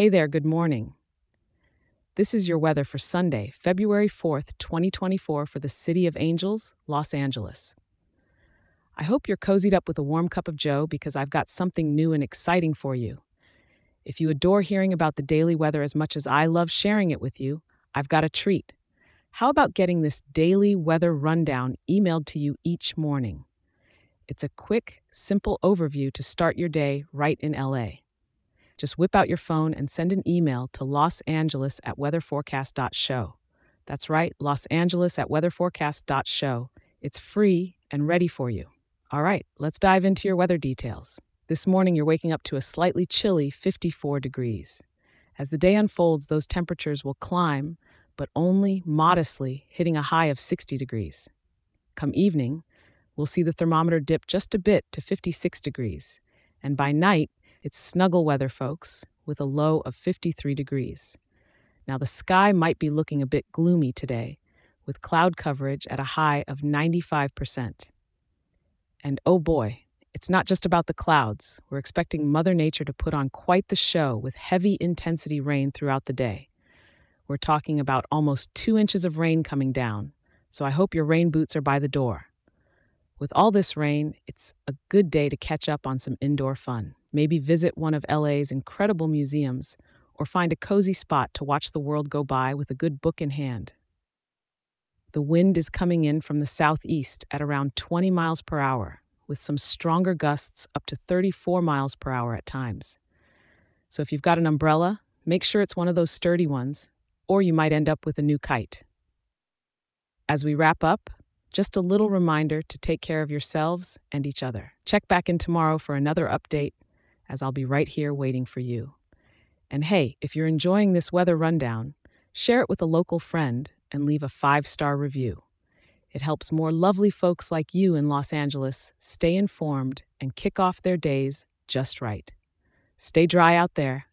Hey there, good morning. This is your weather for Sunday, February 4th, 2024, for the City of Angels, Los Angeles. I hope you're cozied up with a warm cup of Joe because I've got something new and exciting for you. If you adore hearing about the daily weather as much as I love sharing it with you, I've got a treat. How about getting this daily weather rundown emailed to you each morning? It's a quick, simple overview to start your day right in LA. Just whip out your phone and send an email to Los Angeles at weatherforecast.show. That's right, Los Angeles at weatherforecast.show. It's free and ready for you. All right, let's dive into your weather details. This morning, you're waking up to a slightly chilly 54 degrees. As the day unfolds, those temperatures will climb, but only modestly, hitting a high of 60 degrees. Come evening, we'll see the thermometer dip just a bit to 56 degrees. And by night, it's snuggle weather, folks, with a low of 53 degrees. Now, the sky might be looking a bit gloomy today, with cloud coverage at a high of 95%. And oh boy, it's not just about the clouds. We're expecting Mother Nature to put on quite the show with heavy intensity rain throughout the day. We're talking about almost two inches of rain coming down, so I hope your rain boots are by the door. With all this rain, it's a good day to catch up on some indoor fun. Maybe visit one of LA's incredible museums or find a cozy spot to watch the world go by with a good book in hand. The wind is coming in from the southeast at around 20 miles per hour, with some stronger gusts up to 34 miles per hour at times. So if you've got an umbrella, make sure it's one of those sturdy ones, or you might end up with a new kite. As we wrap up, just a little reminder to take care of yourselves and each other. Check back in tomorrow for another update, as I'll be right here waiting for you. And hey, if you're enjoying this weather rundown, share it with a local friend and leave a five star review. It helps more lovely folks like you in Los Angeles stay informed and kick off their days just right. Stay dry out there